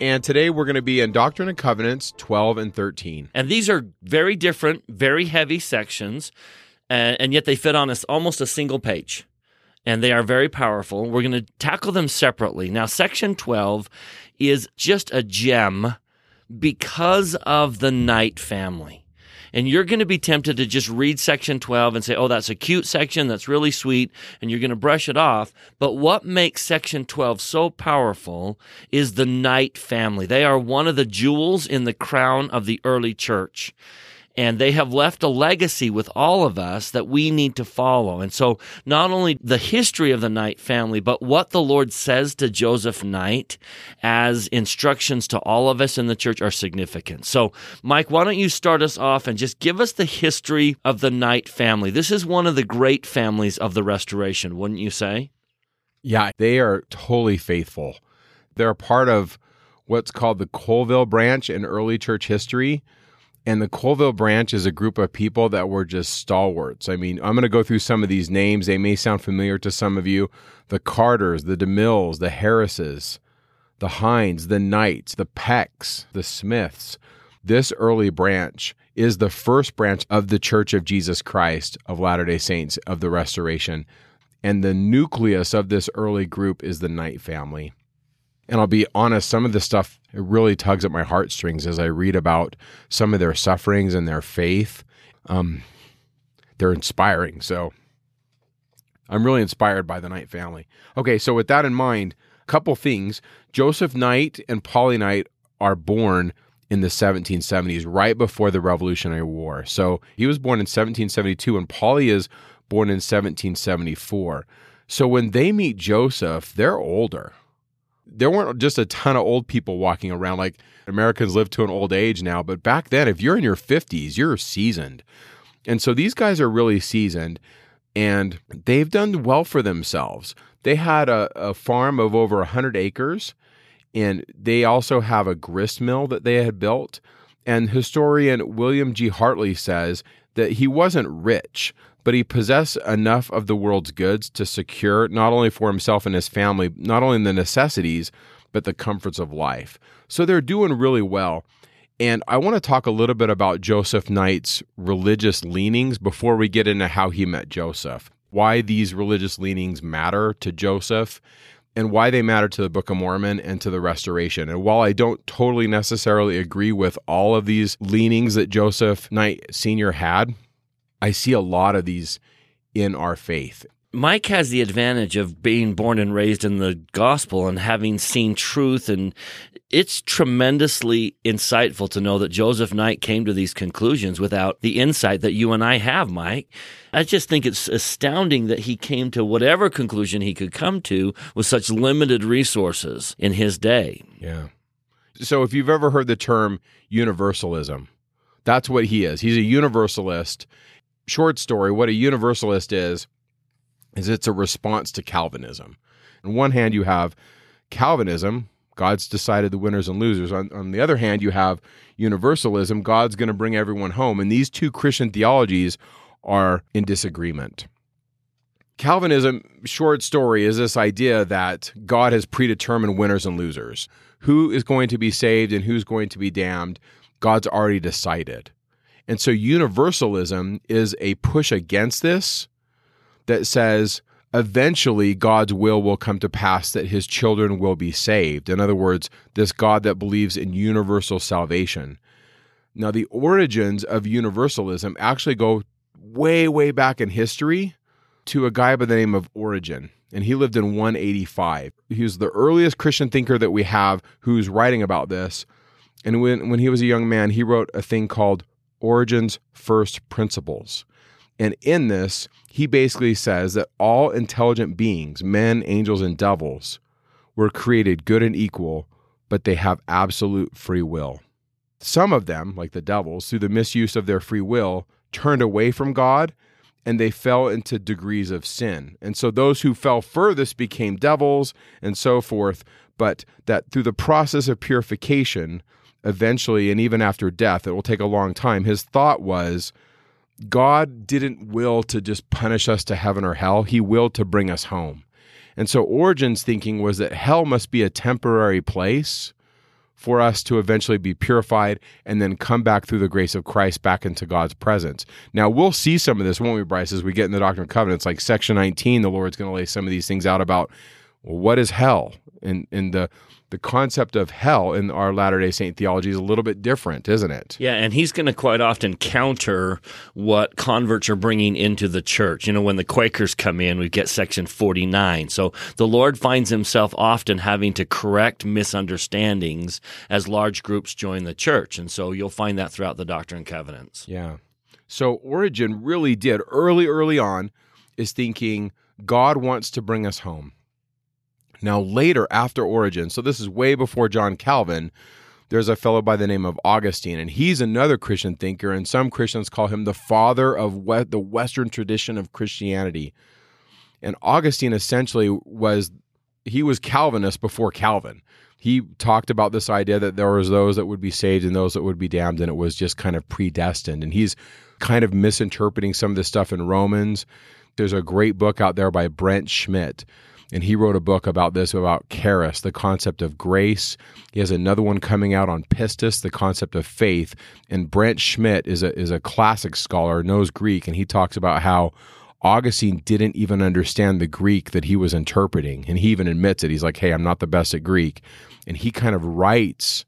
And today we're going to be in Doctrine and Covenants 12 and 13. And these are very different, very heavy sections, and, and yet they fit on us almost a single page. And they are very powerful. We're going to tackle them separately. Now, section 12 is just a gem because of the Knight family. And you're going to be tempted to just read section 12 and say, oh, that's a cute section. That's really sweet. And you're going to brush it off. But what makes section 12 so powerful is the Knight family. They are one of the jewels in the crown of the early church and they have left a legacy with all of us that we need to follow. And so, not only the history of the Knight family, but what the Lord says to Joseph Knight as instructions to all of us in the church are significant. So, Mike, why don't you start us off and just give us the history of the Knight family? This is one of the great families of the Restoration, wouldn't you say? Yeah, they are totally faithful. They're part of what's called the Colesville branch in early church history. And the Colesville branch is a group of people that were just stalwarts. I mean, I'm going to go through some of these names. They may sound familiar to some of you. The Carters, the DeMills, the Harrises, the Hines, the Knights, the Pecks, the Smiths. This early branch is the first branch of the Church of Jesus Christ of Latter day Saints of the Restoration. And the nucleus of this early group is the Knight family. And I'll be honest, some of the stuff it really tugs at my heartstrings as I read about some of their sufferings and their faith. Um, they're inspiring. So I'm really inspired by the Knight family. Okay, so with that in mind, a couple things. Joseph Knight and Polly Knight are born in the 1770s, right before the Revolutionary War. So he was born in 1772, and Polly is born in 1774. So when they meet Joseph, they're older there weren't just a ton of old people walking around like Americans live to an old age now, but back then, if you're in your 50s, you're seasoned. And so these guys are really seasoned and they've done well for themselves. They had a, a farm of over 100 acres and they also have a grist mill that they had built. And historian William G. Hartley says that he wasn't rich, but he possessed enough of the world's goods to secure not only for himself and his family, not only the necessities, but the comforts of life. So they're doing really well. And I want to talk a little bit about Joseph Knight's religious leanings before we get into how he met Joseph, why these religious leanings matter to Joseph, and why they matter to the Book of Mormon and to the Restoration. And while I don't totally necessarily agree with all of these leanings that Joseph Knight Sr. had, I see a lot of these in our faith. Mike has the advantage of being born and raised in the gospel and having seen truth. And it's tremendously insightful to know that Joseph Knight came to these conclusions without the insight that you and I have, Mike. I just think it's astounding that he came to whatever conclusion he could come to with such limited resources in his day. Yeah. So if you've ever heard the term universalism, that's what he is. He's a universalist short story, what a universalist is, is it's a response to Calvinism. On one hand, you have Calvinism, God's decided the winners and losers. On, on the other hand, you have universalism, God's going to bring everyone home. And these two Christian theologies are in disagreement. Calvinism, short story, is this idea that God has predetermined winners and losers. Who is going to be saved and who's going to be damned, God's already decided. And so universalism is a push against this that says eventually God's will will come to pass that his children will be saved. In other words, this God that believes in universal salvation. Now, the origins of universalism actually go way, way back in history to a guy by the name of Origen. And he lived in 185. He was the earliest Christian thinker that we have who's writing about this. And when, when he was a young man, he wrote a thing called Origen's First Principles. And in this, he basically says that all intelligent beings, men, angels, and devils, were created good and equal, but they have absolute free will. Some of them, like the devils, through the misuse of their free will, turned away from God and they fell into degrees of sin. And so those who fell furthest became devils and so forth. But that through the process of purification, eventually, and even after death, it will take a long time, his thought was God didn't will to just punish us to heaven or hell, he willed to bring us home. And so Origen's thinking was that hell must be a temporary place for us to eventually be purified and then come back through the grace of Christ back into God's presence. Now, we'll see some of this, won't we, Bryce, as we get in the Doctrine and Covenants. Like section 19, the Lord's going to lay some of these things out about well, what is hell? And, and the the concept of hell in our Latter day Saint theology is a little bit different, isn't it? Yeah, and he's going to quite often counter what converts are bringing into the church. You know, when the Quakers come in, we get section 49. So the Lord finds himself often having to correct misunderstandings as large groups join the church. And so you'll find that throughout the Doctrine and Covenants. Yeah. So Origen really did early, early on is thinking God wants to bring us home. Now, later after Origen, so this is way before John Calvin, there's a fellow by the name of Augustine, and he's another Christian thinker, and some Christians call him the father of the Western tradition of Christianity. And Augustine essentially was he was Calvinist before Calvin. He talked about this idea that there was those that would be saved and those that would be damned, and it was just kind of predestined. And he's kind of misinterpreting some of this stuff in Romans. There's a great book out there by Brent Schmidt and he wrote a book about this about charis, the concept of grace. He has another one coming out on pistis, the concept of faith. And Brent Schmidt is a is a classic scholar, knows Greek, and he talks about how Augustine didn't even understand the Greek that he was interpreting, and he even admits it. He's like, "Hey, I'm not the best at Greek," and he kind of writes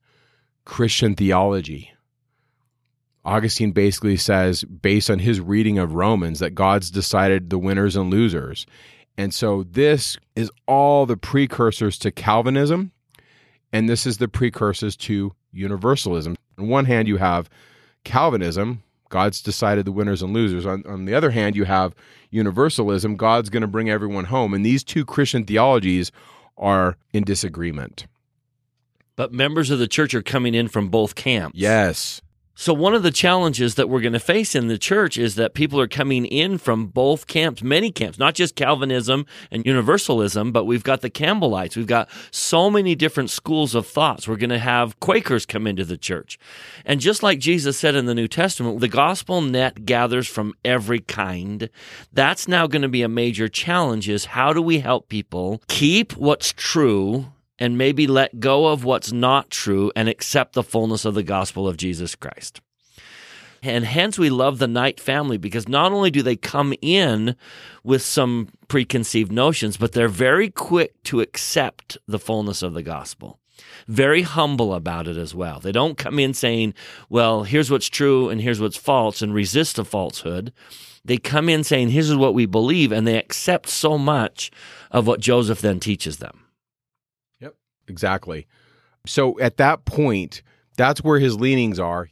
Christian theology. Augustine basically says, based on his reading of Romans, that God's decided the winners and losers. And so this is all the precursors to Calvinism, and this is the precursors to universalism. On one hand, you have Calvinism, God's decided the winners and losers. On, on the other hand, you have universalism, God's going to bring everyone home. And these two Christian theologies are in disagreement. But members of the church are coming in from both camps. Yes. So, one of the challenges that we're going to face in the church is that people are coming in from both camps, many camps, not just Calvinism and Universalism, but we've got the Campbellites. We've got so many different schools of thoughts. We're going to have Quakers come into the church. And just like Jesus said in the New Testament, the gospel net gathers from every kind. That's now going to be a major challenge is how do we help people keep what's true and maybe let go of what's not true and accept the fullness of the gospel of Jesus Christ. And hence we love the Knight family because not only do they come in with some preconceived notions, but they're very quick to accept the fullness of the gospel. Very humble about it as well. They don't come in saying, well, here's what's true and here's what's false and resist a falsehood. They come in saying, here's what we believe, and they accept so much of what Joseph then teaches them. Exactly. So at that point, that's where his leanings are.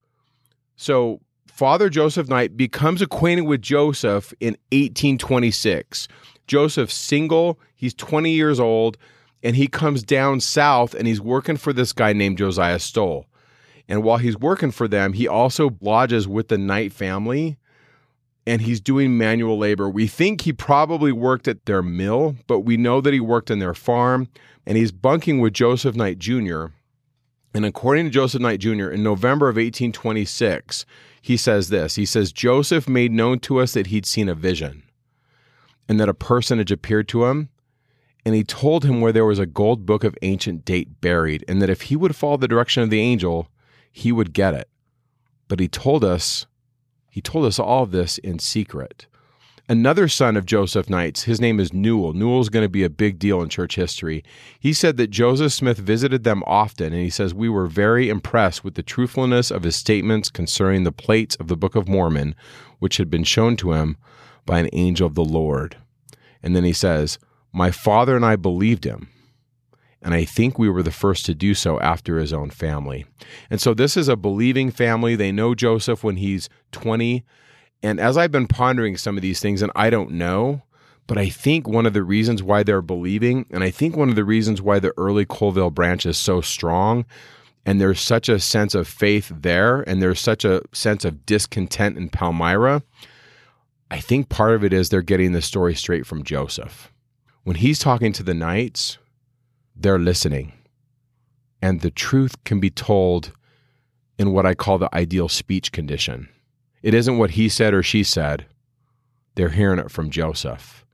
So Father Joseph Knight becomes acquainted with Joseph in 1826. Joseph's single, he's 20 years old, and he comes down south and he's working for this guy named Josiah Stowell. And while he's working for them, he also lodges with the Knight family and he's doing manual labor. We think he probably worked at their mill, but we know that he worked in their farm and he's bunking with Joseph Knight Jr. And according to Joseph Knight Jr., in November of 1826, he says this He says, Joseph made known to us that he'd seen a vision and that a personage appeared to him. And he told him where there was a gold book of ancient date buried, and that if he would follow the direction of the angel, he would get it. But he told us, he told us all this in secret another son of Joseph Knight's. His name is Newell. Newell's going to be a big deal in church history. He said that Joseph Smith visited them often, and he says, We were very impressed with the truthfulness of his statements concerning the plates of the Book of Mormon, which had been shown to him by an angel of the Lord. And then he says, My father and I believed him. And I think we were the first to do so after his own family. And so this is a believing family. They know Joseph when he's 20 and as I've been pondering some of these things, and I don't know, but I think one of the reasons why they're believing, and I think one of the reasons why the early Colesville branch is so strong, and there's such a sense of faith there, and there's such a sense of discontent in Palmyra. I think part of it is they're getting the story straight from Joseph. When he's talking to the knights, they're listening. And the truth can be told in what I call the ideal speech condition. It isn't what he said or she said, they're hearing it from Joseph.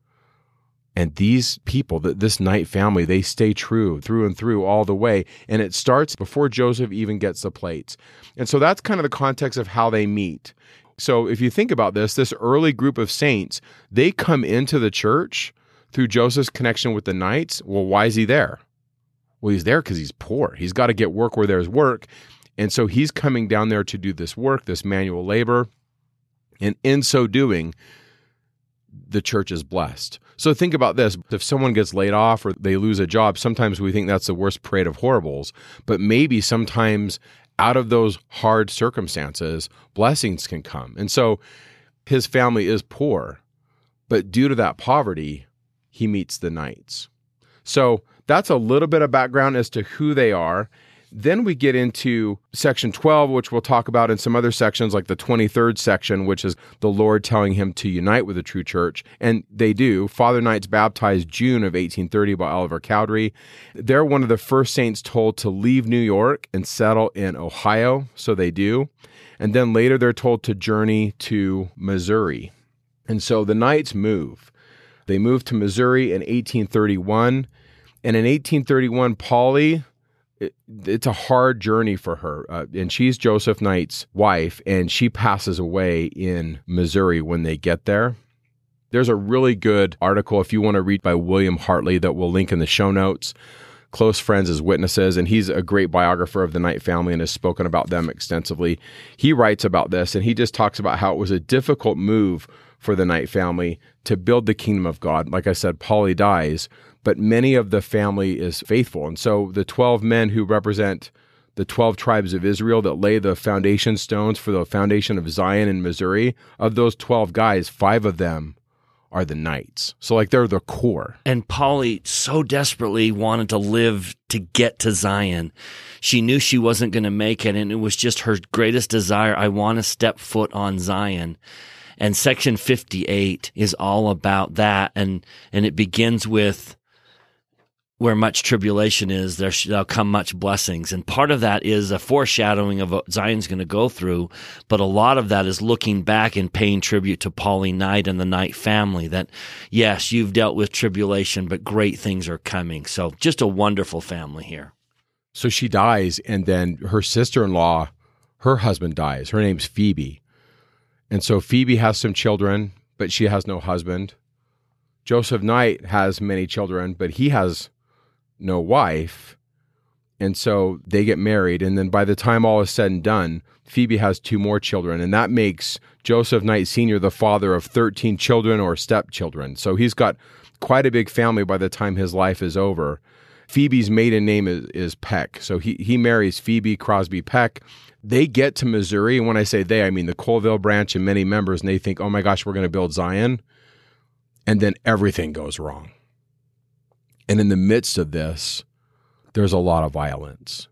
And these people, this Knight family, they stay true through and through all the way. And it starts before Joseph even gets the plates. And so that's kind of the context of how they meet. So if you think about this, this early group of saints, they come into the church through Joseph's connection with the Knights. Well, why is he there? Well, he's there because he's poor. He's got to get work where there's work. And so he's coming down there to do this work, this manual labor. And in so doing, the church is blessed. So think about this. If someone gets laid off or they lose a job, sometimes we think that's the worst parade of horribles. But maybe sometimes out of those hard circumstances, blessings can come. And so his family is poor, but due to that poverty, he meets the knights. So that's a little bit of background as to who they are. Then we get into section 12, which we'll talk about in some other sections, like the 23rd section, which is the Lord telling him to unite with the true church. And they do. Father Knight's baptized June of 1830 by Oliver Cowdery. They're one of the first saints told to leave New York and settle in Ohio. So they do. And then later they're told to journey to Missouri. And so the Knights move. They move to Missouri in 1831. And in 1831, Polly, it, it's a hard journey for her. Uh, and she's Joseph Knight's wife, and she passes away in Missouri when they get there. There's a really good article, if you want to read, by William Hartley that we'll link in the show notes. Close friends as witnesses, and he's a great biographer of the Knight family and has spoken about them extensively. He writes about this, and he just talks about how it was a difficult move for the Knight family to build the kingdom of God. Like I said, Polly dies, but many of the family is faithful. And so the 12 men who represent the 12 tribes of Israel that lay the foundation stones for the foundation of Zion in Missouri, of those 12 guys, five of them are the knights. So like they're the core. And Polly so desperately wanted to live to get to Zion. She knew she wasn't going to make it and it was just her greatest desire. I want to step foot on Zion. And section 58 is all about that and and it begins with where much tribulation is, there shall come much blessings. And part of that is a foreshadowing of what Zion's going to go through. But a lot of that is looking back and paying tribute to Polly Knight and the Knight family that, yes, you've dealt with tribulation, but great things are coming. So just a wonderful family here. So she dies, and then her sister in law, her husband dies. Her name's Phoebe. And so Phoebe has some children, but she has no husband. Joseph Knight has many children, but he has no wife. And so they get married. And then by the time all is said and done, Phoebe has two more children. And that makes Joseph Knight Sr. the father of 13 children or stepchildren. So he's got quite a big family by the time his life is over. Phoebe's maiden name is, is Peck. So he, he marries Phoebe Crosby Peck. They get to Missouri. And when I say they, I mean the Colesville branch and many members. And they think, oh my gosh, we're going to build Zion. And then everything goes wrong. And in the midst of this, there's a lot of violence.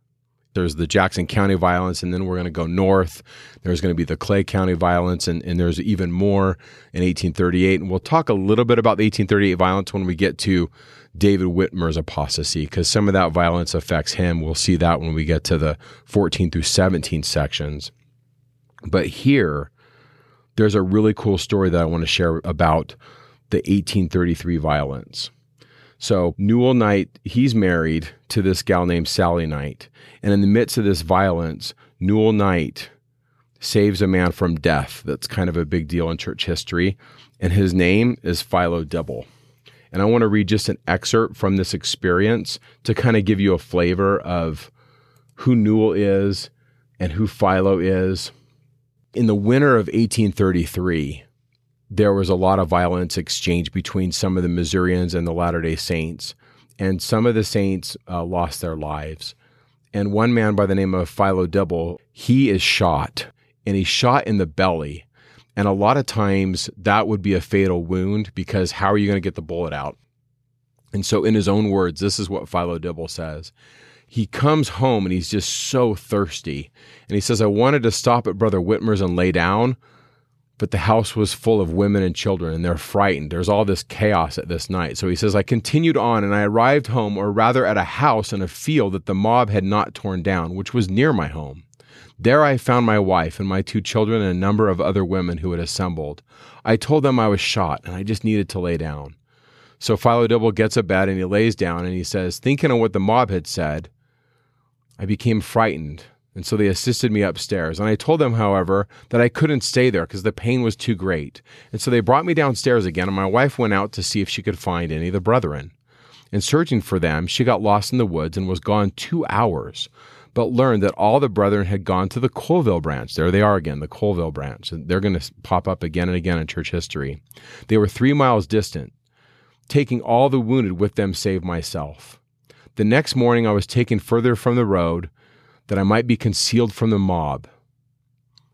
There's the Jackson County violence, and then we're going to go north. There's going to be the Clay County violence, and, and there's even more in 1838. And we'll talk a little bit about the 1838 violence when we get to David Whitmer's apostasy, because some of that violence affects him. We'll see that when we get to the 14 through 17 sections. But here, there's a really cool story that I want to share about the 1833 violence. So Newell Knight, he's married to this gal named Sally Knight. And in the midst of this violence, Newell Knight saves a man from death. That's kind of a big deal in church history. And his name is Philo Dibble. And I want to read just an excerpt from this experience to kind of give you a flavor of who Newell is and who Philo is. In the winter of 1833, there was a lot of violence exchanged between some of the Missourians and the Latter day Saints. And some of the saints uh, lost their lives. And one man by the name of Philo Dibble, he is shot and he's shot in the belly. And a lot of times that would be a fatal wound because how are you going to get the bullet out? And so, in his own words, this is what Philo Dibble says. he comes home and he's just so thirsty. And he says, I wanted to stop at Brother Whitmer's and lay down, but the house was full of women and children and they're frightened. There's all this chaos at this night. So he says, I continued on and I arrived home, or rather at a house in a field that the mob had not torn down, which was near my home. There I found my wife and my two children and a number of other women who had assembled. I told them I was shot and I just needed to lay down. So Philo Dibble gets a bed and he lays down and he says, thinking of what the mob had said, I became frightened, and so they assisted me upstairs. And I told them, however, that I couldn't stay there because the pain was too great. And so they brought me downstairs again, and my wife went out to see if she could find any of the brethren. In searching for them, she got lost in the woods and was gone two hours, but learned that all the brethren had gone to the Colesville branch. There they are again, the Colesville branch. And they're going to pop up again and again in church history. They were three miles distant, taking all the wounded with them save myself. The next morning, I was taken further from the road that I might be concealed from the mob.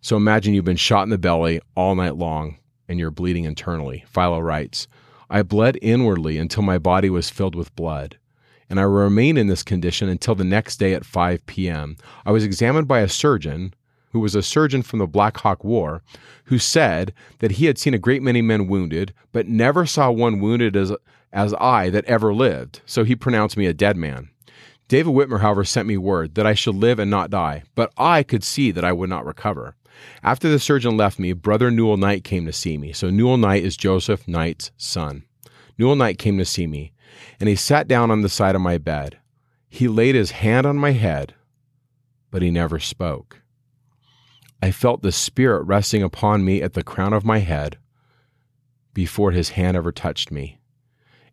So imagine you've been shot in the belly all night long and you're bleeding internally. Philo writes, I bled inwardly until my body was filled with blood, and I remained in this condition until the next day at 5 p.m. I was examined by a surgeon who was a surgeon from the Black Hawk War, who said that he had seen a great many men wounded, but never saw one wounded as as I that ever lived, so he pronounced me a dead man. David Whitmer, however, sent me word that I should live and not die, but I could see that I would not recover. After the surgeon left me, brother Newell Knight came to see me. So Newell Knight is Joseph Knight's son. Newell Knight came to see me, and he sat down on the side of my bed. He laid his hand on my head, but he never spoke. I felt the Spirit resting upon me at the crown of my head before his hand ever touched me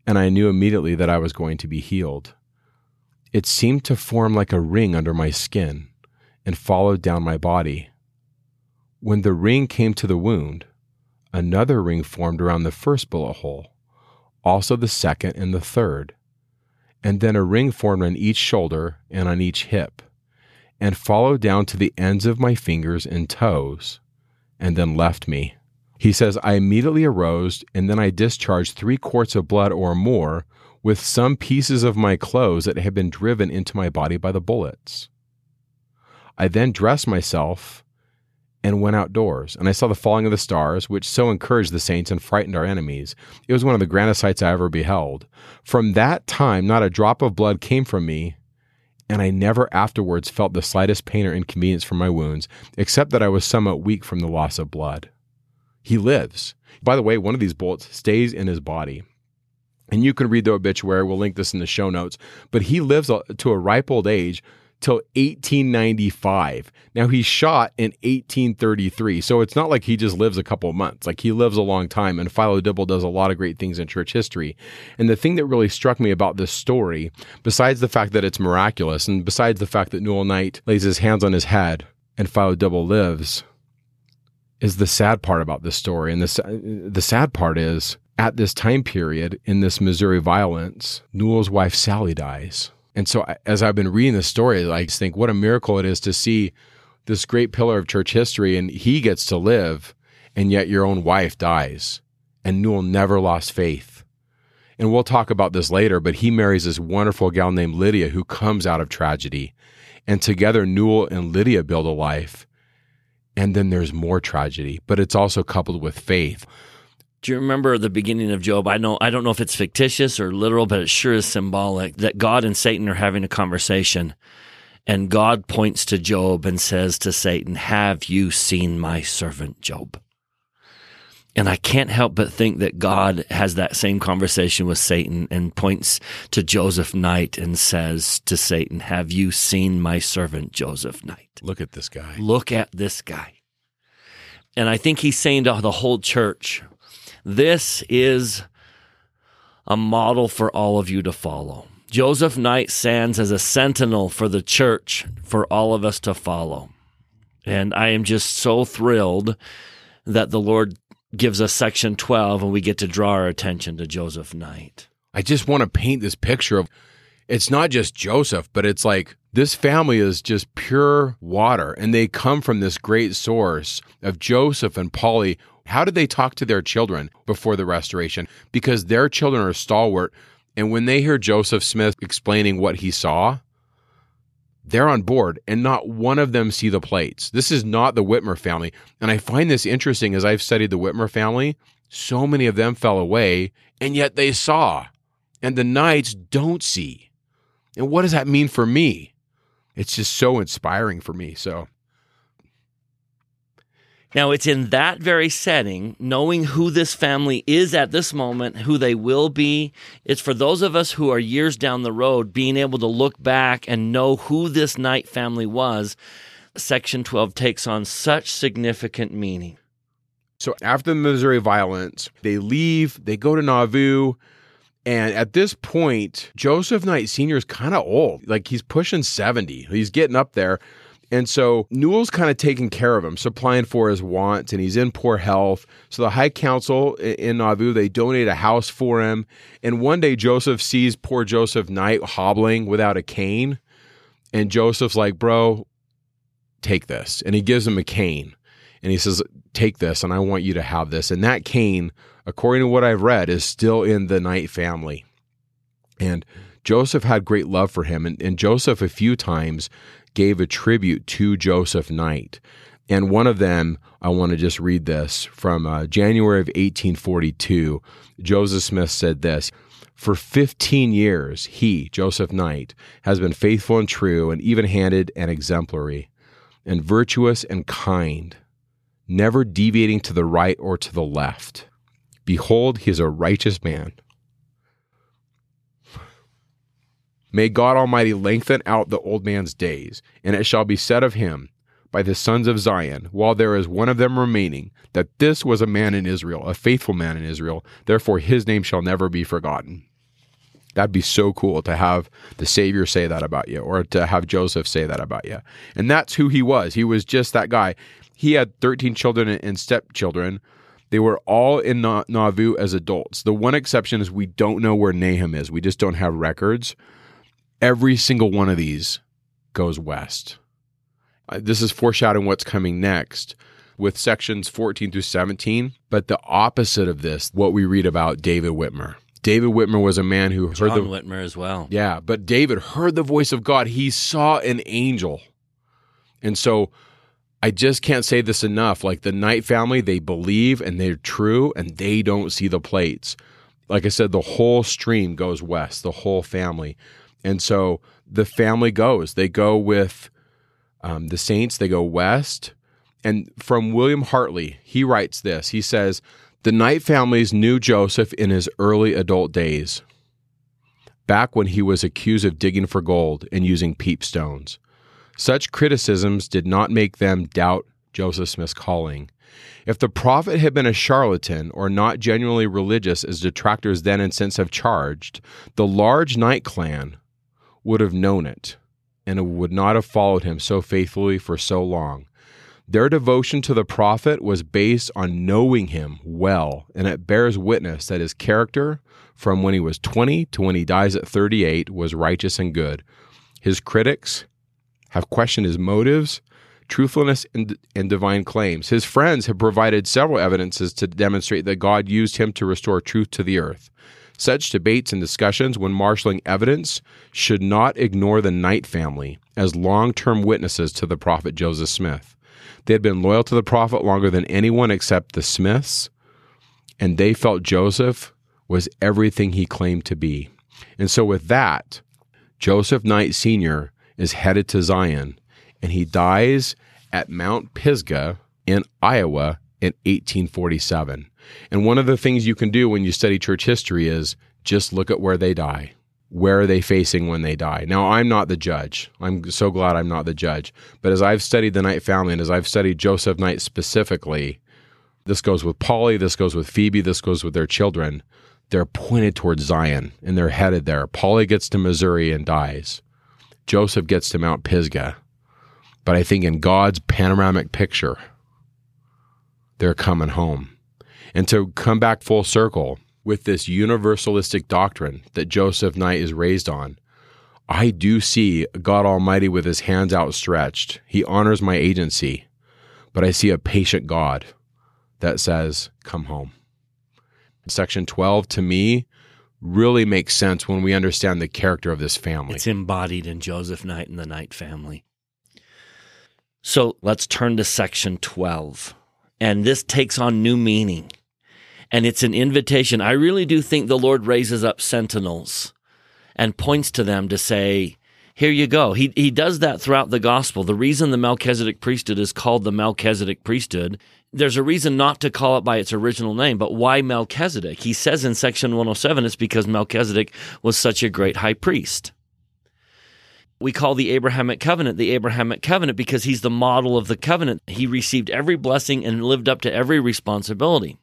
and I knew immediately that I was going to be healed. It seemed to form like a ring under my skin and followed down my body. When the ring came to the wound, another ring formed around the first bullet hole, also the second and the third, and then a ring formed on each shoulder and on each hip, and followed down to the ends of my fingers and toes, and then left me. He says, I immediately arose, and then I discharged three quarts of blood or more with some pieces of my clothes that had been driven into my body by the bullets. I then dressed myself and went outdoors, and I saw the falling of the stars, which so encouraged the saints and frightened our enemies. It was one of the grandest sights I ever beheld. From that time, not a drop of blood came from me, and I never afterwards felt the slightest pain or inconvenience from my wounds, except that I was somewhat weak from the loss of blood. He lives. By the way, one of these bullets stays in his body. And you can read the obituary. We'll link this in the show notes. But he lives to a ripe old age till 1895. Now he's shot in 1833. So it's not like he just lives a couple months. Like he lives a long time and Philo Dibble does a lot of great things in church history. And the thing that really struck me about this story, besides the fact that it's miraculous and besides the fact that Newell Knight lays his hands on his head and Philo Dibble lives, is the sad part about this story. And the, the sad part is at this time period in this Missouri violence, Newell's wife Sally dies. And so as I've been reading this story, I just think what a miracle it is to see this great pillar of church history and he gets to live and yet your own wife dies. And Newell never lost faith. And we'll talk about this later, but he marries this wonderful gal named Lydia who comes out of tragedy. And together, Newell and Lydia build a life and then there's more tragedy, but it's also coupled with faith. Do you remember the beginning of Job? I know I don't know if it's fictitious or literal, but it sure is symbolic that God and Satan are having a conversation. And God points to Job and says to Satan, Have you seen my servant Job? And I can't help but think that God has that same conversation with Satan and points to Joseph Knight and says to Satan, Have you seen my servant Joseph Knight? Look at this guy. Look at this guy. And I think he's saying to the whole church, This is a model for all of you to follow. Joseph Knight stands as a sentinel for the church for all of us to follow. And I am just so thrilled that the Lord gives us section 12 and we get to draw our attention to Joseph Knight. I just want to paint this picture of it's not just Joseph, but it's like this family is just pure water and they come from this great source of Joseph and Polly. How did they talk to their children before the restoration? Because their children are stalwart. And when they hear Joseph Smith explaining what he saw, they're on board and not one of them see the plates. This is not the Whitmer family. And I find this interesting as I've studied the Whitmer family. So many of them fell away and yet they saw. And the Knights don't see. And what does that mean for me? It's just so inspiring for me. So Now, it's in that very setting, knowing who this family is at this moment, who they will be. It's for those of us who are years down the road, being able to look back and know who this Knight family was. Section 12 takes on such significant meaning. So after the Missouri violence, they leave, they go to Nauvoo. And at this point, Joseph Knight Sr. is kind of old. Like he's pushing 70. He's getting up there. And so Newell's kind of taking care of him, supplying for his wants, and he's in poor health. So the High Council in Nauvoo, they donate a house for him. And one day Joseph sees poor Joseph Knight hobbling without a cane. And Joseph's like, bro, take this. And he gives him a cane. And he says, take this, and I want you to have this. And that cane, according to what I've read, is still in the Knight family. And Joseph had great love for him. And, and Joseph, a few times, gave a tribute to Joseph Knight. And one of them, I want to just read this from uh, January of 1842. Joseph Smith said this For 15 years, he, Joseph Knight, has been faithful and true and even handed and exemplary, and virtuous and kind, never deviating to the right or to the left. Behold, he is a righteous man May God Almighty lengthen out the old man's days, and it shall be said of him by the sons of Zion, while there is one of them remaining, that this was a man in Israel, a faithful man in Israel, therefore his name shall never be forgotten. That'd be so cool to have the Savior say that about you, or to have Joseph say that about you. And that's who he was. He was just that guy. He had 13 children and stepchildren. They were all in Nauvoo as adults. The one exception is we don't know where Nahum is. We just don't have records every single one of these goes west. Uh, this is foreshadowing what's coming next with sections 14 through 17. But the opposite of this, what we read about David Whitmer. David Whitmer was a man who John heard the Whitmer as well. Yeah, but David heard the voice of God. He saw an angel. And so I just can't say this enough. Like the Knight family, they believe and they're true and they don't see the plates. Like I said, the whole stream goes west, the whole family. And so the family goes. They go with um, the Saints, they go west. And from William Hartley, he writes this He says, The Knight families knew Joseph in his early adult days, back when he was accused of digging for gold and using peep stones. Such criticisms did not make them doubt Joseph Smith's calling. If the prophet had been a charlatan or not genuinely religious, as detractors then and since have charged, the large Knight clan would have known it and would not have followed him so faithfully for so long. Their devotion to the prophet was based on knowing him well, and it bears witness that his character, from when he was 20 to when he dies at 38, was righteous and good. His critics have questioned his motives, truthfulness, and, and divine claims. His friends have provided several evidences to demonstrate that God used him to restore truth to the earth. Such debates and discussions, when marshaling evidence, should not ignore the Knight family as long term witnesses to the prophet Joseph Smith. They had been loyal to the prophet longer than anyone except the Smiths, and they felt Joseph was everything he claimed to be. And so, with that, Joseph Knight Sr. is headed to Zion, and he dies at Mount Pisgah in Iowa in 1847. And one of the things you can do when you study church history is just look at where they die. Where are they facing when they die? Now, I'm not the judge. I'm so glad I'm not the judge. But as I've studied the Knight family and as I've studied Joseph Knight specifically, this goes with Polly, this goes with Phoebe, this goes with their children. They're pointed towards Zion and they're headed there. Polly gets to Missouri and dies. Joseph gets to Mount Pisgah. But I think in God's panoramic picture, they're coming home. And to come back full circle with this universalistic doctrine that Joseph Knight is raised on, I do see God Almighty with his hands outstretched. He honors my agency, but I see a patient God that says, Come home. Section 12 to me really makes sense when we understand the character of this family. It's embodied in Joseph Knight and the Knight family. So let's turn to section 12. And this takes on new meaning. And it's an invitation. I really do think the Lord raises up sentinels and points to them to say, here you go. He, he does that throughout the gospel. The reason the Melchizedek priesthood is called the Melchizedek priesthood, there's a reason not to call it by its original name, but why Melchizedek? He says in section 107 it's because Melchizedek was such a great high priest. We call the Abrahamic covenant the Abrahamic covenant because he's the model of the covenant. He received every blessing and lived up to every responsibility.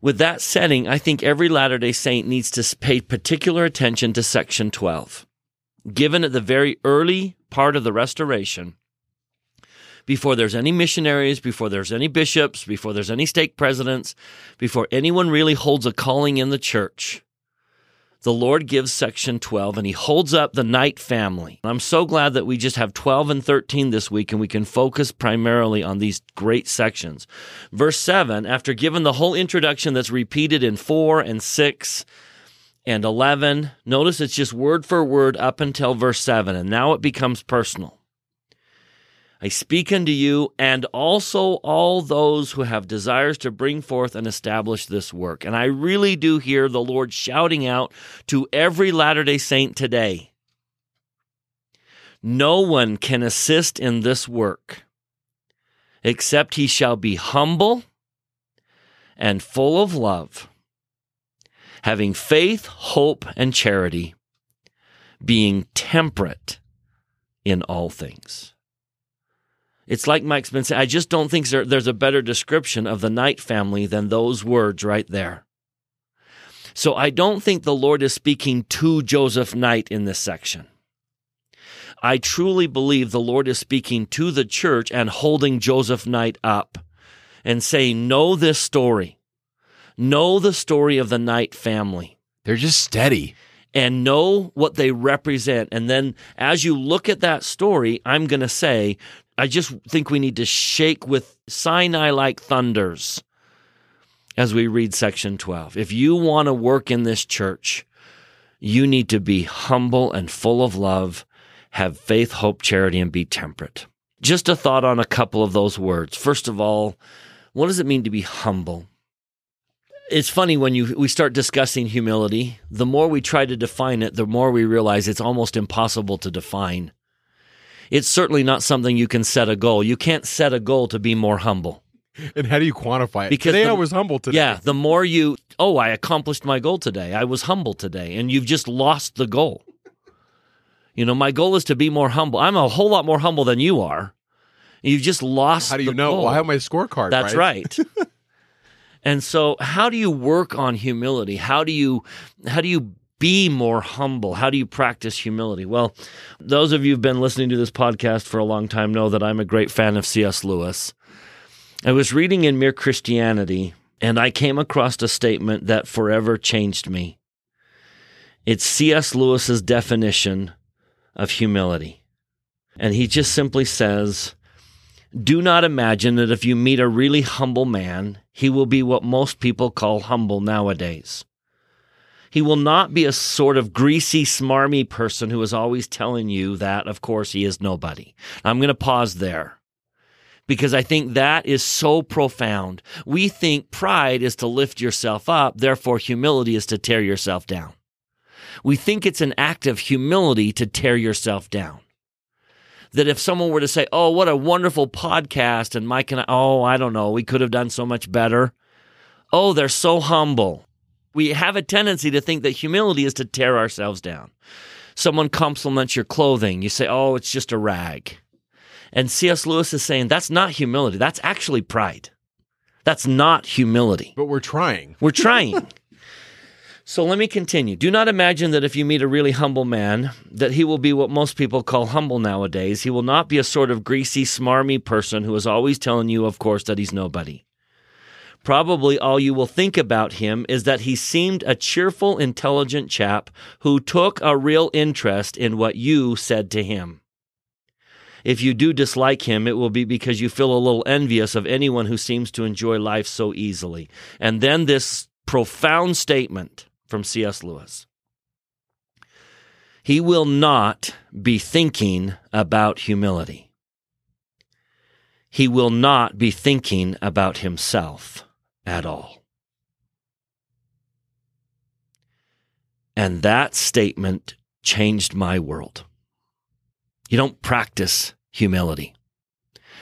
With that setting, I think every Latter day Saint needs to pay particular attention to section 12 given at the very early part of the restoration, before there's any missionaries, before there's any bishops, before there's any stake presidents, before anyone really holds a calling in the church, the Lord gives section 12 and he holds up the Knight family. I'm so glad that we just have 12 and 13 this week and we can focus primarily on these great sections. Verse 7, after giving the whole introduction that's repeated in 4 and 6, and 11. Notice it's just word for word up until verse 7, and now it becomes personal. I speak unto you and also all those who have desires to bring forth and establish this work. And I really do hear the Lord shouting out to every Latter day Saint today No one can assist in this work except he shall be humble and full of love having faith, hope, and charity, being temperate in all things. It's like Mike's been saying, I just don't think there, there's a better description of the Knight family than those words right there. So I don't think the Lord is speaking to Joseph Knight in this section. I truly believe the Lord is speaking to the church and holding Joseph Knight up and saying, Know this story know the story of the Knight family. They're just steady. And know what they represent. And then as you look at that story, I'm going to say, I just think we need to shake with Sinai like thunders as we read section 12. If you want to work in this church, you need to be humble and full of love, have faith, hope, charity, and be temperate. Just a thought on a couple of those words. First of all, what does it mean to be humble? it's funny when you we start discussing humility the more we try to define it the more we realize it's almost impossible to define it's certainly not something you can set a goal. You can't set a goal to be more humble. And how do you quantify it? Because today the, i was humble today. Yeah the more you oh i accomplished my goal today. I was humble today. And you've just lost the goal. You know my goal is to be more humble. I'm a whole lot more humble than you are. You've just lost how do you know? Well, i have my scorecard that's right, right. And so how do you work on humility? How do you how do you be more humble? How do you practice humility? Well, those of you who've been listening to this podcast for a long time know that I'm a great fan of C.S. Lewis. I was reading in Mere Christianity and I came across a statement that forever changed me. It's C.S. Lewis's definition of humility. And he just simply says, do not imagine that if you meet a really humble man, he will be what most people call humble nowadays. He will not be a sort of greasy, smarmy person who is always telling you that, of course, he is nobody. I'm going to pause there because I think that is so profound. We think pride is to lift yourself up, therefore, humility is to tear yourself down. We think it's an act of humility to tear yourself down that if someone were to say, "Oh, what a wonderful podcast," and Mike and I, oh, I don't know, we could have done so much better. Oh, they're so humble. We have a tendency to think that humility is to tear ourselves down. Someone compliments your clothing, you say, "Oh, it's just a rag." And C.S. Lewis is saying that's not humility. That's actually pride. That's not humility. But we're trying. We're trying. So let me continue. Do not imagine that if you meet a really humble man, that he will be what most people call humble nowadays. He will not be a sort of greasy, smarmy person who is always telling you, of course, that he's nobody. Probably all you will think about him is that he seemed a cheerful, intelligent chap who took a real interest in what you said to him. If you do dislike him, it will be because you feel a little envious of anyone who seems to enjoy life so easily. And then this profound statement from C.S. Lewis. He will not be thinking about humility. He will not be thinking about himself at all. And that statement changed my world. You don't practice humility.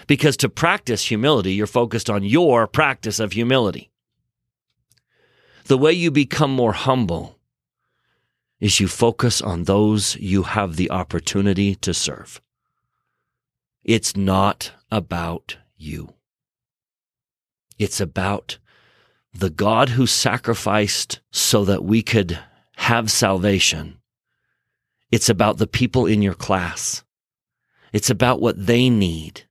Because to practice humility, you're focused on your practice of humility. The way you become more humble is you focus on those you have the opportunity to serve. It's not about you. It's about the God who sacrificed so that we could have salvation. It's about the people in your class. It's about what they need.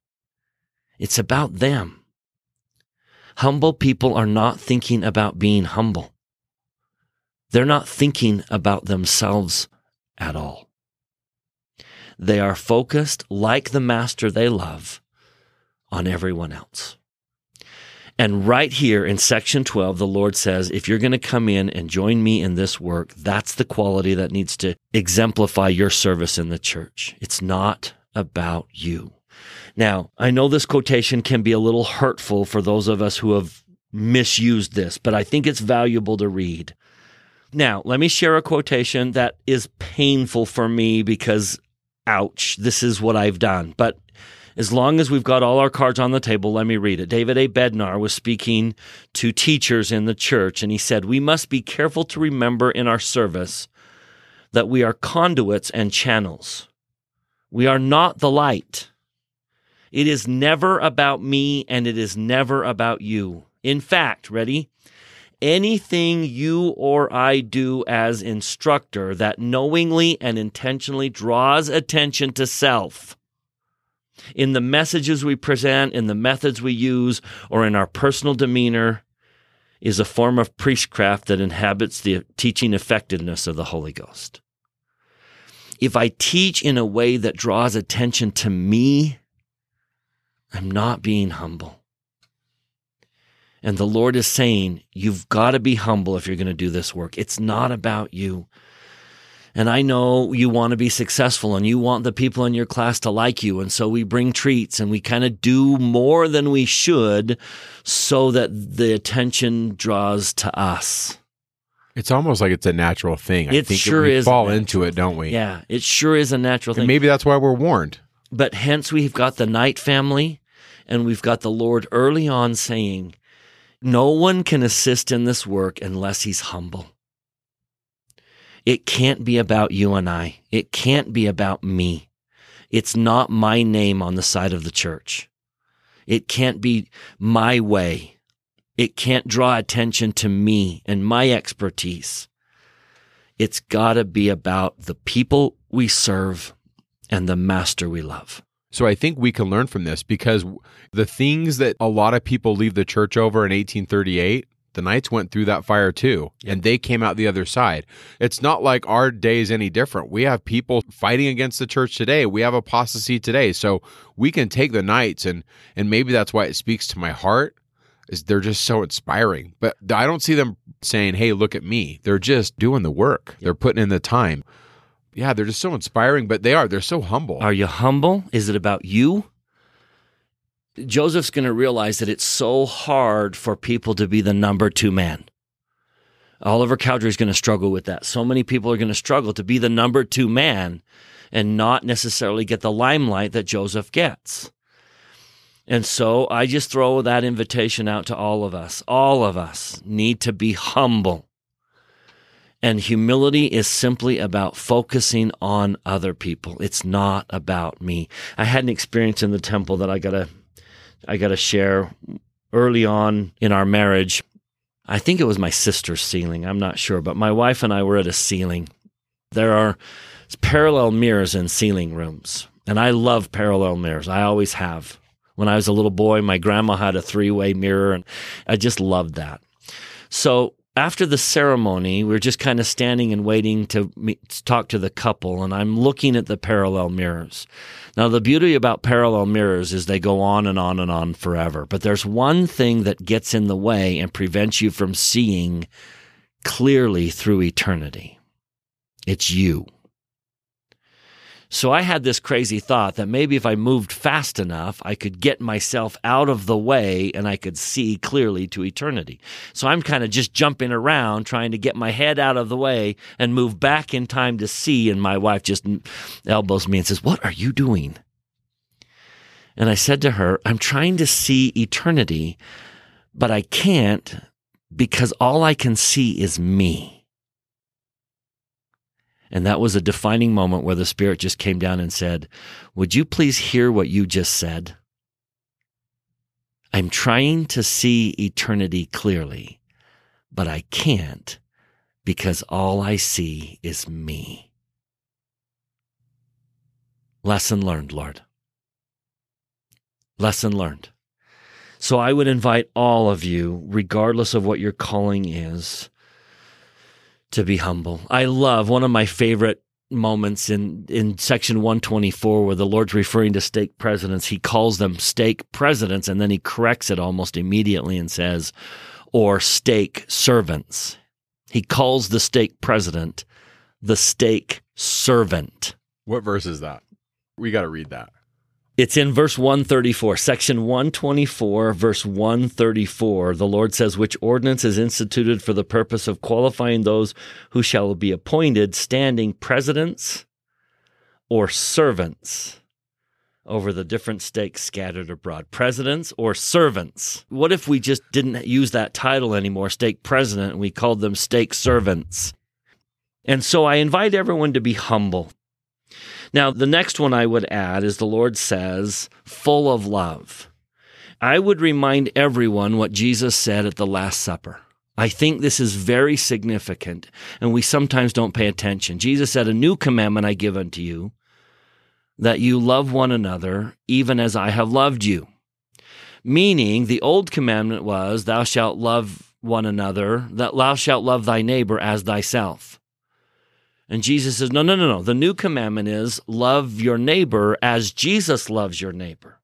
It's about them. Humble people are not thinking about being humble. They're not thinking about themselves at all. They are focused, like the master they love, on everyone else. And right here in section 12, the Lord says, if you're going to come in and join me in this work, that's the quality that needs to exemplify your service in the church. It's not about you. Now, I know this quotation can be a little hurtful for those of us who have misused this, but I think it's valuable to read. Now, let me share a quotation that is painful for me because, ouch, this is what I've done. But as long as we've got all our cards on the table, let me read it. David A. Bednar was speaking to teachers in the church, and he said, We must be careful to remember in our service that we are conduits and channels. We are not the light. It is never about me and it is never about you. In fact, ready? Anything you or I do as instructor that knowingly and intentionally draws attention to self in the messages we present, in the methods we use, or in our personal demeanor is a form of priestcraft that inhabits the teaching effectiveness of the Holy Ghost. If I teach in a way that draws attention to me, I'm not being humble. And the Lord is saying, you've got to be humble if you're going to do this work. It's not about you. And I know you want to be successful and you want the people in your class to like you. And so we bring treats and we kind of do more than we should so that the attention draws to us. It's almost like it's a natural thing. I It think sure we is fall into it, don't we? Yeah, it sure is a natural And thing. maybe that's why we're warned. But hence we've got the Knight family and we've got the Lord early on saying, no one can assist in this work unless he's humble. It can't be about you and I. It can't be about me. It's not my name on the side of the church. It can't be my way. It can't draw attention to me and my expertise. It's got to be about the people we serve and the master we love. So I think we can learn from this because the things that a lot of people leave the church over in 1838, the Knights went through that fire too, and they came out the other side. It's not like our day is any different. We have people fighting against the church today. We have apostasy today. So we can take the Knights and and maybe that's why it speaks to my heart is they're just so inspiring. But I don't see them saying, "Hey, look at me." They're just doing the work. They're putting in the time. Yeah, they're just so inspiring, but they are. They're so humble. Are you humble? Is it about you? Joseph's going to realize that it's so hard for people to be the number two man. Oliver Cowdery is going to struggle with that. So many people are going to struggle to be the number two man and not necessarily get the limelight that Joseph gets. And so I just throw that invitation out to all of us. All of us need to be humble. And humility is simply about focusing on other people. It's not about me. I had an experience in the temple that I gotta, I gotta share early on in our marriage. I think it was my sister's sealing. I'm not sure, but my wife and I were at a sealing. There are parallel mirrors in sealing rooms, and I love parallel mirrors. I always have. When I was a little boy, my grandma had a three way mirror, and I just loved that. So after the ceremony, we are just kind of standing and waiting to, meet, to talk to the couple, and I'm looking at the parallel mirrors. Now, the beauty about parallel mirrors is they go on and on and on forever. But there's one thing that gets in the way and prevents you from seeing clearly through eternity. It's you. So I had this crazy thought that maybe if I moved fast enough, I could get myself out of the way and I could see clearly to eternity. So I'm kind of just jumping around trying to get my head out of the way and move back in time to see. And my wife just elbows me and says, What are you doing? And I said to her, I'm trying to see eternity, but I can't because all I can see is me. And that was a defining moment where the Spirit just came down and said, Would you please hear what you just said? I'm trying to see eternity clearly, but I can't because all I see is me. Lesson learned, Lord. Lesson learned. So I would invite all of you, regardless of what your calling is, to be humble. I love one of my favorite moments in in section 124 where the Lord's referring to stake presidents. He calls them stake presidents and then he corrects it almost immediately and says, or stake servants. He calls the stake president the stake servant. What verse is that? We got to read that. It's in verse 134, section 124, verse 134. The Lord says, Which ordinance is instituted for the purpose of qualifying those who shall be appointed standing presidents or servants over the different stakes scattered abroad. Presidents or servants. What if we just didn't use that title anymore, stake president, and we called them stake servants? And so I invite everyone to be humble, now, the next one I would add is the Lord says, full of love. I would remind everyone what Jesus said at the Last Supper. I think this is very significant, and we sometimes don't pay attention. Jesus said, A new commandment I give unto you, that you love one another, even as I have loved you. Meaning, the old commandment was, Thou shalt love one another, that thou shalt love thy neighbor as thyself. And Jesus says, no, no, no, no. The new commandment is love your neighbor as Jesus loves your neighbor.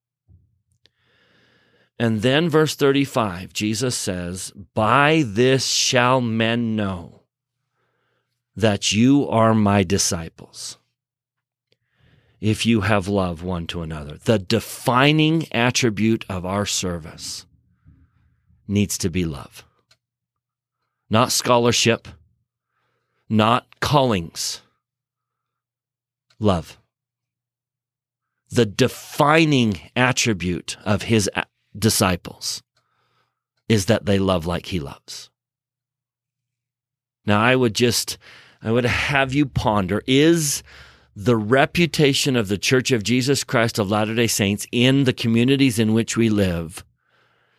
And then, verse 35, Jesus says, By this shall men know that you are my disciples, if you have love one to another. The defining attribute of our service needs to be love, not scholarship not callings. Love. The defining attribute of his disciples is that they love like he loves. Now, I would just, I would have you ponder is the reputation of the Church of Jesus Christ of Latter day Saints in the communities in which we live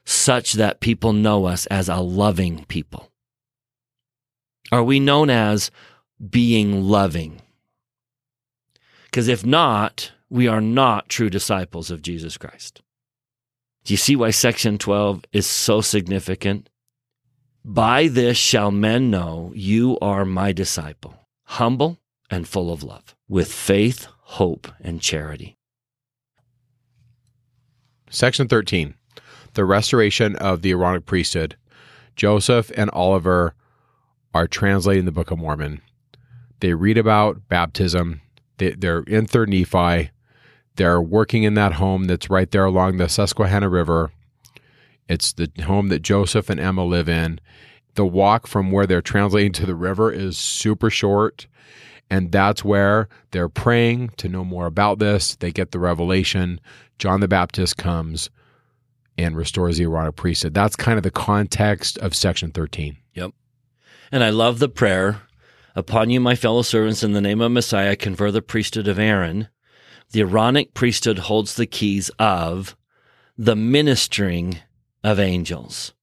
such that people know us as a loving people? Are we known as being loving? Because if not, we are not true disciples of Jesus Christ. Do you see why section 12 is so significant? By this shall men know you are my disciple, humble and full of love, with faith, hope, and charity. Section 13 The restoration of the Aaronic priesthood. Joseph and Oliver are translating the Book of Mormon. They read about baptism. They, they're in Third Nephi. They're working in that home that's right there along the Susquehanna River. It's the home that Joseph and Emma live in. The walk from where they're translating to the river is super short. And that's where they're praying to know more about this. They get the revelation. John the Baptist comes and restores the Aaronic priesthood. That's kind of the context of section 13. And I love the prayer Upon you, my fellow servants, in the name of Messiah, confer the priesthood of Aaron. The Aaronic priesthood holds the keys of the ministering of angels.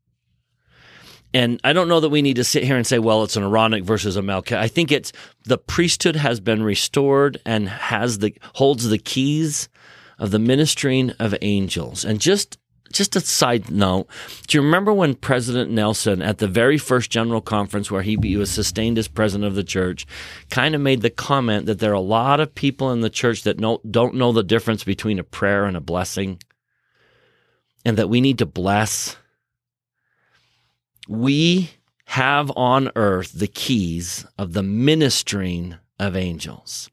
And I don't know that we need to sit here and say, well, it's an Aaronic versus a Melchizedek. I think it's the priesthood has been restored and has the holds the keys of the ministering of angels. And just just a side note, do you remember when President Nelson, at the very first general conference where he was sustained as president of the church, kind of made the comment that there are a lot of people in the church that don't know the difference between a prayer and a blessing, and that we need to bless? We have on earth the keys of the ministering of angels.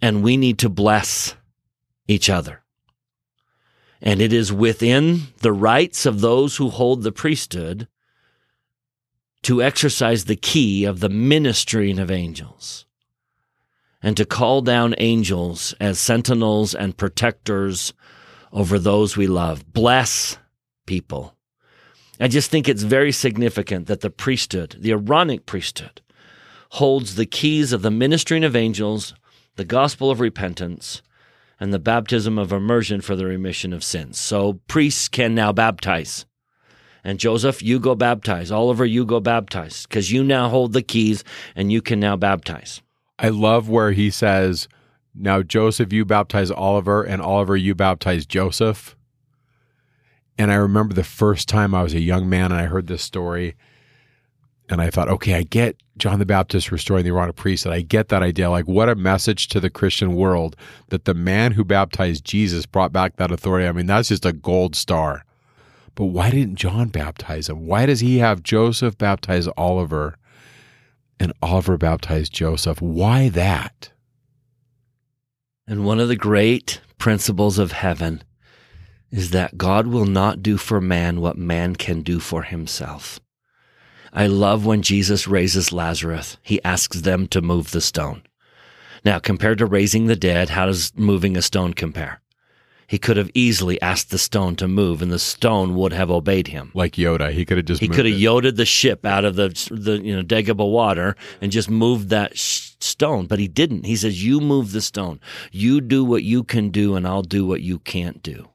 And we need to bless each other. And it is within the rights of those who hold the priesthood to exercise the key of the ministering of angels and to call down angels as sentinels and protectors over those we love. Bless people. I just think it's very significant that the priesthood, the Aaronic priesthood, holds the keys of the ministering of angels, the gospel of repentance, and the baptism of immersion for the remission of sins. So priests can now baptize. And Joseph, you go baptize. Oliver, you go baptize because you now hold the keys and you can now baptize. I love where he says, Now, Joseph, you baptize Oliver, and Oliver, you baptize Joseph. And I remember the first time I was a young man and I heard this story, and I thought, okay, I get John the Baptist restoring the Aaronic priesthood. I get that idea. Like, what a message to the Christian world that the man who baptized Jesus brought back that authority. I mean, that's just a gold star. But why didn't John baptize him? Why does he have Joseph baptize Oliver and Oliver baptize Joseph? Why that? And one of the great principles of heaven is that God will not do for man what man can do for himself. I love when Jesus raises Lazarus, he asks them to move the stone. Now, compared to raising the dead, how does moving a stone compare? He could have easily asked the stone to move, and the stone would have obeyed him. Like Yoda, he could have just He moved could have it. yoded the ship out of the the you know Dagobah water and just moved that sh- stone, but he didn't. He says, "You move the stone. You do what you can do, and I'll do what you can't do."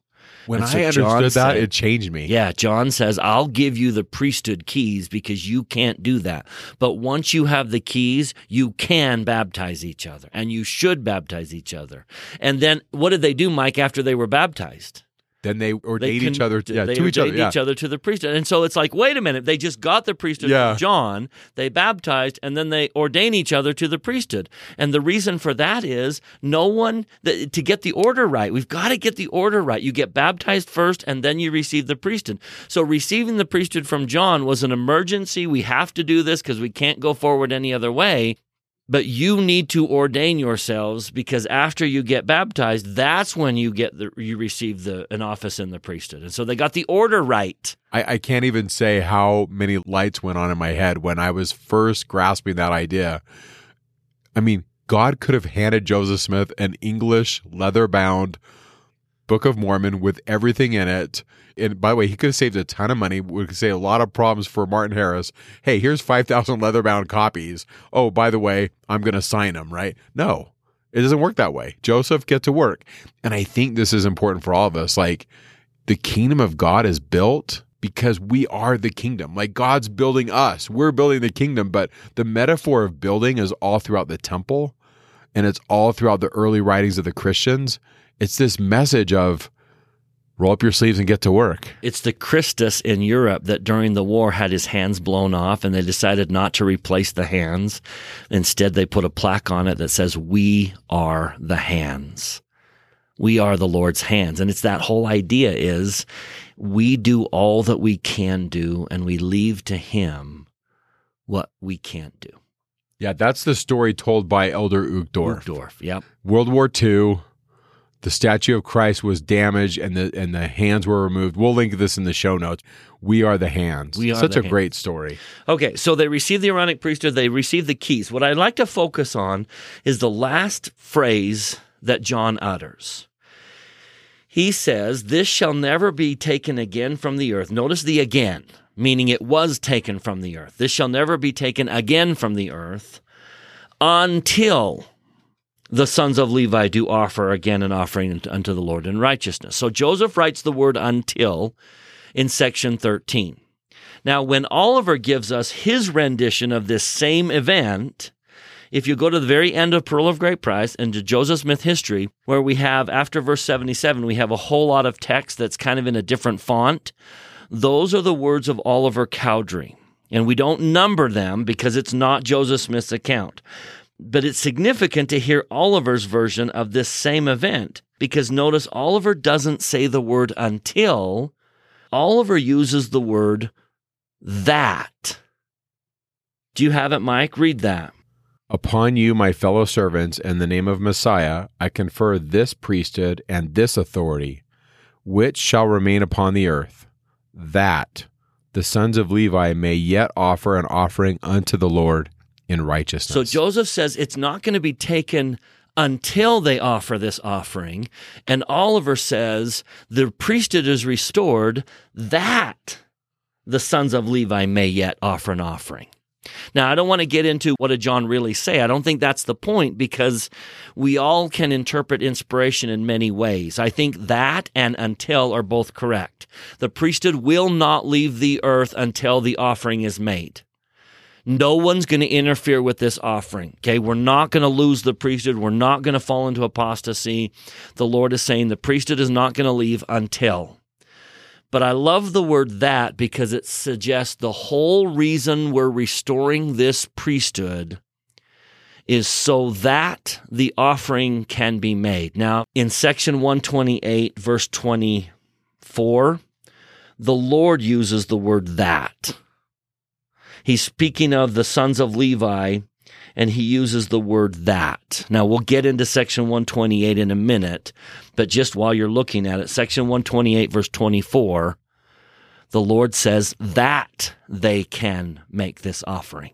When I what John understood that, said. it changed me. Yeah, John says, I'll give you the priesthood keys because you can't do that. But once you have the keys, you can baptize each other and you should baptize each other. And then what did they do, Mike, after they were baptized? Then they ordained each other yeah, they to each other. Yeah. each other to the priesthood. And so it's like, wait a minute, they just got the priesthood Yeah. from John, they baptized, and then they ordain each other to the priesthood. And the reason for that is no one the, to get the order right. We've got to get the order right. You get baptized first, and then you receive the priesthood. So receiving the priesthood from John was an emergency. We have to do this because we can't go forward any other way. But you need to ordain yourselves because after you get baptized, that's when you get the you receive the an office in the priesthood. And so they got the order right. I, I can't even say how many lights went on in my head when I was first grasping that idea. I mean, God could have handed Joseph Smith an English leather bound Book of Mormon with everything in it. And by the way, he could have saved a ton of money. We could save a lot of problems for Martin Harris. Hey, here's 5,000 leather bound copies. Oh, by the way, I'm going to sign them, right? No, it doesn't work that way. Joseph, get to work. And I think this is important for all of us. Like, the kingdom of God is built because we are the kingdom. Like God's building us. We're building the kingdom, but the metaphor of building is all throughout the temple and it's all throughout the early writings of the Christians. It's this message of roll up your sleeves and get to work. It's the Christus in Europe that during the war had his hands blown off and they decided not to replace the hands. Instead, they put a plaque on it that says, We are the hands. We are the Lord's hands. And it's that whole idea is we do all that we can do and we leave to him what we can't do. Yeah, that's the story told by Elder Uchtdorf. Uchtdorf. Yep. World War II, the statue of Christ was damaged and the and the hands were removed. We'll link this in the show notes. We are the hands. We are Such a hands. great story. Okay, so they receive the Aaronic priesthood, they receive the keys. What I'd like to focus on is the last phrase that John utters. He says, This shall never be taken again from the earth. Notice the again, meaning it was taken from the earth. This shall never be taken again from the earth until the sons of Levi do offer again an offering unto the Lord in righteousness. So Joseph writes the word until in section 13. Now, when Oliver gives us his rendition of this same event, if you go to the very end of Pearl of Great Price and to Joseph Smith history, where we have after verse 77, we have a whole lot of text that's kind of in a different font. Those are the words of Oliver Cowdery. And we don't number them because it's not Joseph Smith's account. But it's significant to hear Oliver's version of this same event because notice Oliver doesn't say the word until, Oliver uses the word that. Do you have it, Mike? Read that. Upon you, my fellow servants, in the name of Messiah, I confer this priesthood and this authority, which shall remain upon the earth, that the sons of Levi may yet offer an offering unto the Lord in righteousness. So Joseph says it's not going to be taken until they offer this offering. And Oliver says the priesthood is restored that the sons of Levi may yet offer an offering. Now, I don't want to get into what did John really say. I don't think that's the point because we all can interpret inspiration in many ways. I think that and until are both correct. The priesthood will not leave the earth until the offering is made. No one's going to interfere with this offering. Okay. We're not going to lose the priesthood. We're not going to fall into apostasy. The Lord is saying the priesthood is not going to leave until. But I love the word that because it suggests the whole reason we're restoring this priesthood is so that the offering can be made. Now, in section 128, verse 24, the Lord uses the word that. He's speaking of the sons of Levi and he uses the word that. Now we'll get into section 128 in a minute, but just while you're looking at it, section 128 verse 24, the Lord says that they can make this offering.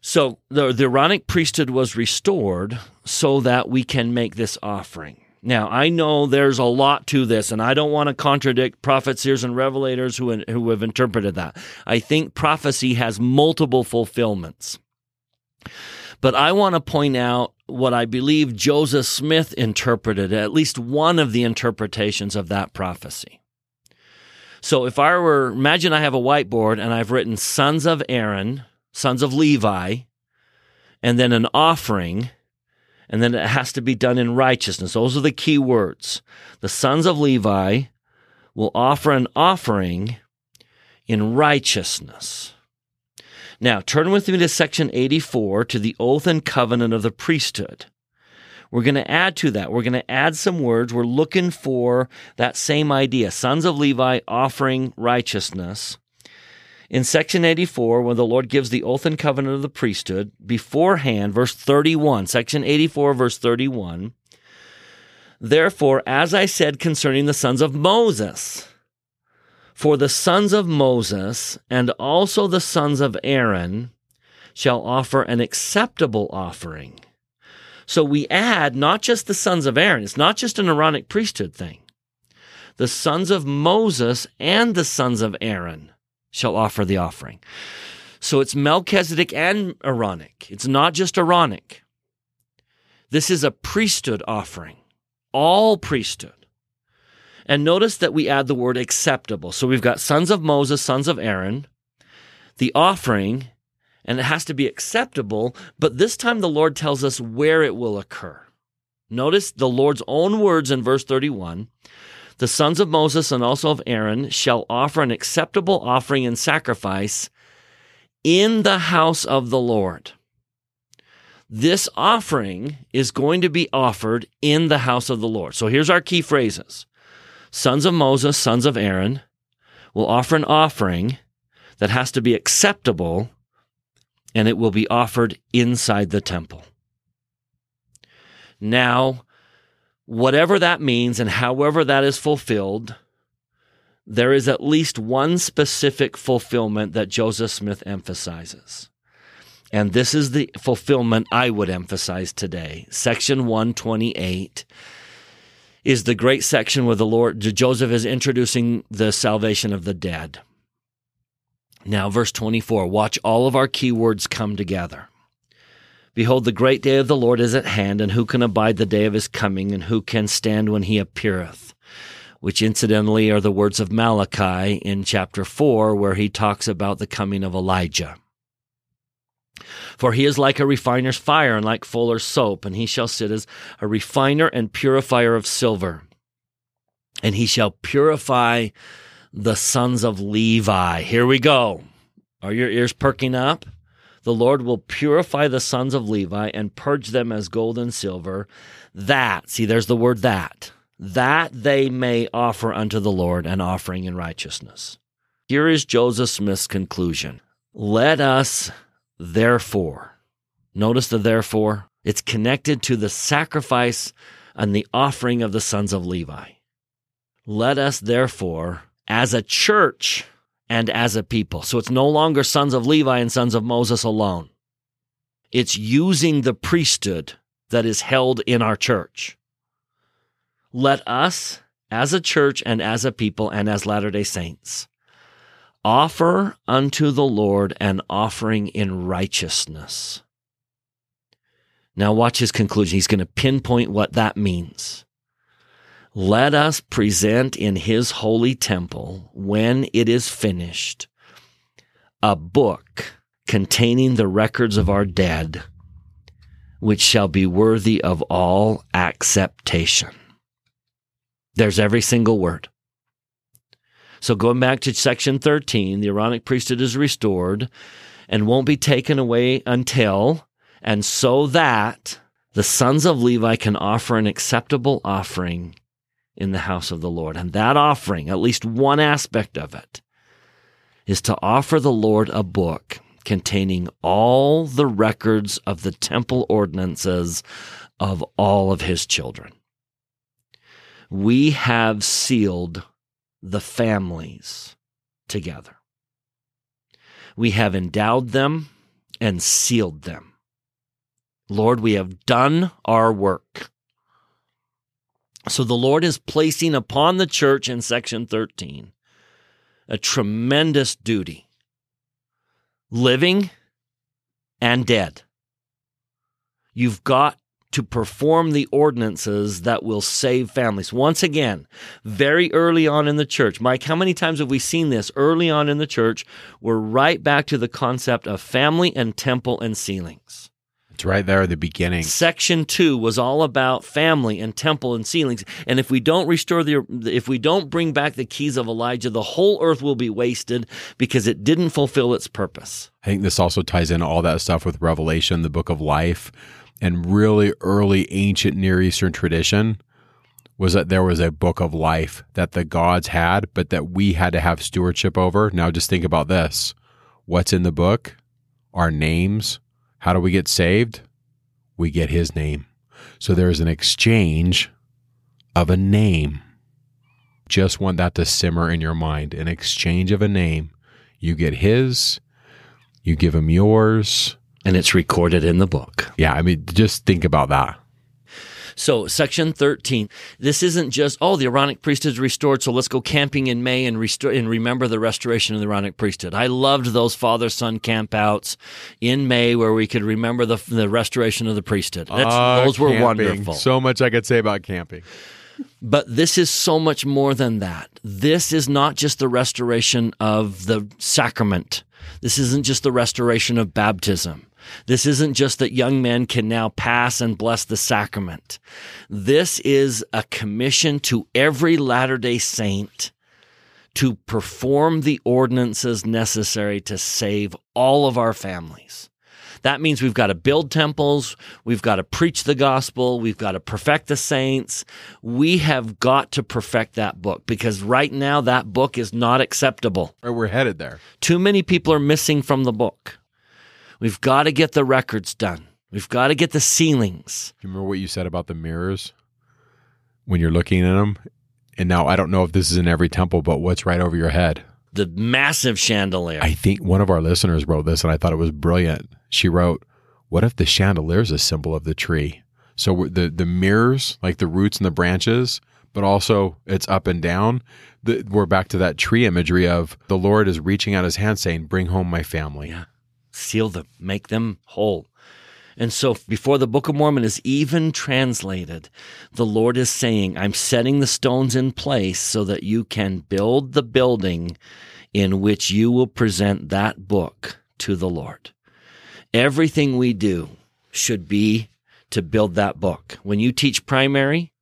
So the, the Aaronic priesthood was restored so that we can make this offering. Now, I know there's a lot to this, and I don't want to contradict prophets, seers, and revelators who, who have interpreted that. I think prophecy has multiple fulfillments. But I want to point out what I believe Joseph Smith interpreted, at least one of the interpretations of that prophecy. So if I were, imagine I have a whiteboard and I've written sons of Aaron, sons of Levi, and then an offering and then it has to be done in righteousness. Those are the key words. The sons of Levi will offer an offering in righteousness. Now, turn with me to section 84 to the oath and covenant of the priesthood. We're going to add to that. We're going to add some words. We're looking for that same idea. Sons of Levi offering righteousness. In section 84, when the Lord gives the oath and covenant of the priesthood, beforehand, verse 31, section 84, verse 31, Therefore, as I said concerning the sons of Moses, for the sons of Moses and also the sons of Aaron shall offer an acceptable offering. So we add not just the sons of Aaron, it's not just an Aaronic priesthood thing. The sons of Moses and the sons of Aaron shall offer the offering. So it's Melchizedek and Aaronic. It's not just Aaronic. This is a priesthood offering, all priesthood. And notice that we add the word acceptable. So we've got sons of Moses, sons of Aaron, the offering, and it has to be acceptable. But this time the Lord tells us where it will occur. Notice the Lord's own words in verse 31 the sons of Moses and also of Aaron shall offer an acceptable offering and sacrifice in the house of the Lord. This offering is going to be offered in the house of the Lord. So here's our key phrases Sons of Moses, sons of Aaron will offer an offering that has to be acceptable and it will be offered inside the temple. Now, whatever that means and however that is fulfilled, there is at least one specific fulfillment that Joseph Smith emphasizes. And this is the fulfillment I would emphasize today. Section 128 is the great section where the Lord, Joseph is introducing the salvation of the dead. Now, verse 24, watch all of our keywords come together. Behold, the great day of the Lord is at hand, and who can abide the day of his coming, and who can stand when he appeareth? Which incidentally are the words of Malachi in chapter 4, where he talks about the coming of Elijah. For he is like a refiner's fire and like fuller's soap, and he shall sit as a refiner and purifier of silver. And he shall purify the sons of Levi. Here we go. Are your ears perking up? The Lord will purify the sons of Levi and purge them as gold and silver. That, see, there's the word that, that they may offer unto the Lord an offering in righteousness. Here is Joseph Smith's conclusion. Let us therefore, notice the therefore, it's connected to the sacrifice and the offering of the sons of Levi. Let us therefore, as a church and as a people, so it's no longer sons of Levi and sons of Moses alone. It's using the priesthood that is held in our church. Let us, as a church and as a people and as Latter day Saints, offer unto the Lord an offering in righteousness. Now, watch his conclusion. He's going to pinpoint what that means. Let us present in his holy temple, when it is finished, a book containing the records of our dead, which shall be worthy of all acceptation. There's every single word. So going back to section 13, the Aaronic priesthood is restored and won't be taken away until and so that the sons of Levi can offer an acceptable offering in the house of the Lord. And that offering, at least one aspect of it, is to offer the Lord a book containing all the records of the temple ordinances of all of his children. We have sealed the families together. We have endowed them and sealed them. Lord, we have done our work. So the Lord is placing upon the church in section 13 a tremendous duty living and dead. You've got to perform the ordinances that will save families. Once again, very early on in the church, Mike, how many times have we seen this early on in the church? We're right back to the concept of family and temple and sealings. It's right there at the beginning. Section two was all about family and temple and sealings. And if we don't restore the, if we don't bring back the keys of Elijah, the whole earth will be wasted because it didn't fulfill its purpose. I think this also ties in all that stuff with Revelation, the book of life, and really early ancient Near Eastern tradition was that there was a book of life that the gods had, but that we had to have stewardship over. Now just think about this. What's in the book? Our names, how do we get saved? We get his name. So there's an exchange of a name. Just want that to simmer in your mind. An exchange of a name. You get his, you give him yours. And it's recorded in the book. Yeah, I mean, just think about that. So, section 13, this isn't just, oh, the Aaronic priesthood is restored, so let's go camping in May and, restore, and remember the restoration of the Aaronic priesthood. I loved those father son campouts in May where we could remember the, the restoration of the priesthood. Uh, those were wonderful. So much I could say about camping. But this is so much more than that. This is not just the restoration of the sacrament. This isn't just the restoration of baptism. This isn't just that young men can now pass and bless the sacrament. This is a commission to every Latter day Saint to perform the ordinances necessary to save all of our families. That means we've got to build temples. We've got to preach the gospel. We've got to perfect the saints. We have got to perfect that book because right now that book is not acceptable. Or we're headed there. Too many people are missing from the book. We've got to get the records done. We've got to get the sealings. Do you remember what you said about the mirrors when you're looking at them? And now I don't know if this is in every temple, but what's right over your head? The massive chandelier. I think one of our listeners wrote this and I thought it was brilliant. She wrote, What if the chandelier is a symbol of the tree? So the, the mirrors, like the roots and the branches, but also it's up and down. The, we're back to that tree imagery of the Lord is reaching out his hand saying, Bring home my family. Yeah seal them, make them whole. And so before the Book of Mormon is even translated, the Lord is saying, I'm setting the stones in place so that you can build the building in which you will present that book to the Lord. Everything we do should be to build that book. When you teach primary,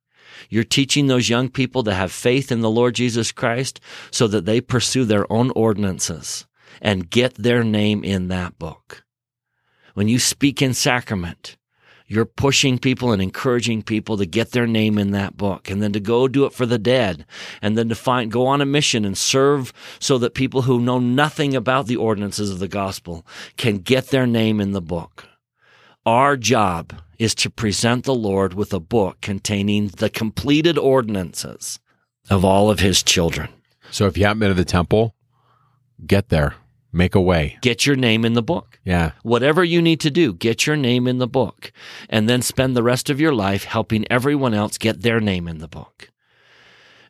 you're teaching those young people to have faith in the Lord Jesus Christ so that they pursue their own ordinances and get their name in that book. When you speak in sacrament, You're pushing people and encouraging people to get their name in that book and then to go do it for the dead and then to find, go on a mission and serve so that people who know nothing about the ordinances of the gospel can get their name in the book. Our job is to present the Lord with a book containing the completed ordinances of all of his children. So if you haven't been to the temple, get there. Make a way. Get your name in the book. Yeah. Whatever you need to do, get your name in the book and then spend the rest of your life helping everyone else get their name in the book.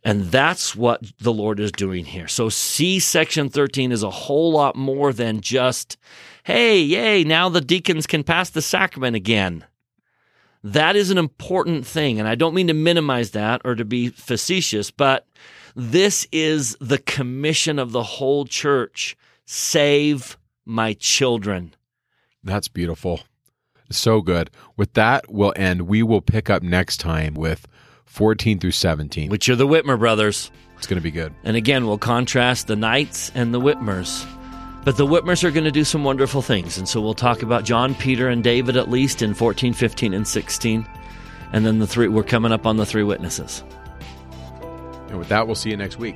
And that's what the Lord is doing here. So see section 13 is a whole lot more than just, hey, yay, now the deacons can pass the sacrament again. That is an important thing. And I don't mean to minimize that or to be facetious, but this is the commission of the whole church save my children. That's beautiful. So good. With that, we'll end. We will pick up next time with 14 through 17. Which are the Whitmer brothers. It's going to be good. And again, we'll contrast the Knights and the Whitmers. But the Whitmers are going to do some wonderful things. And so we'll talk about John, Peter, and David at least in 14, 15, and 16. And then the three, we're coming up on the three witnesses. And with that, we'll see you next week.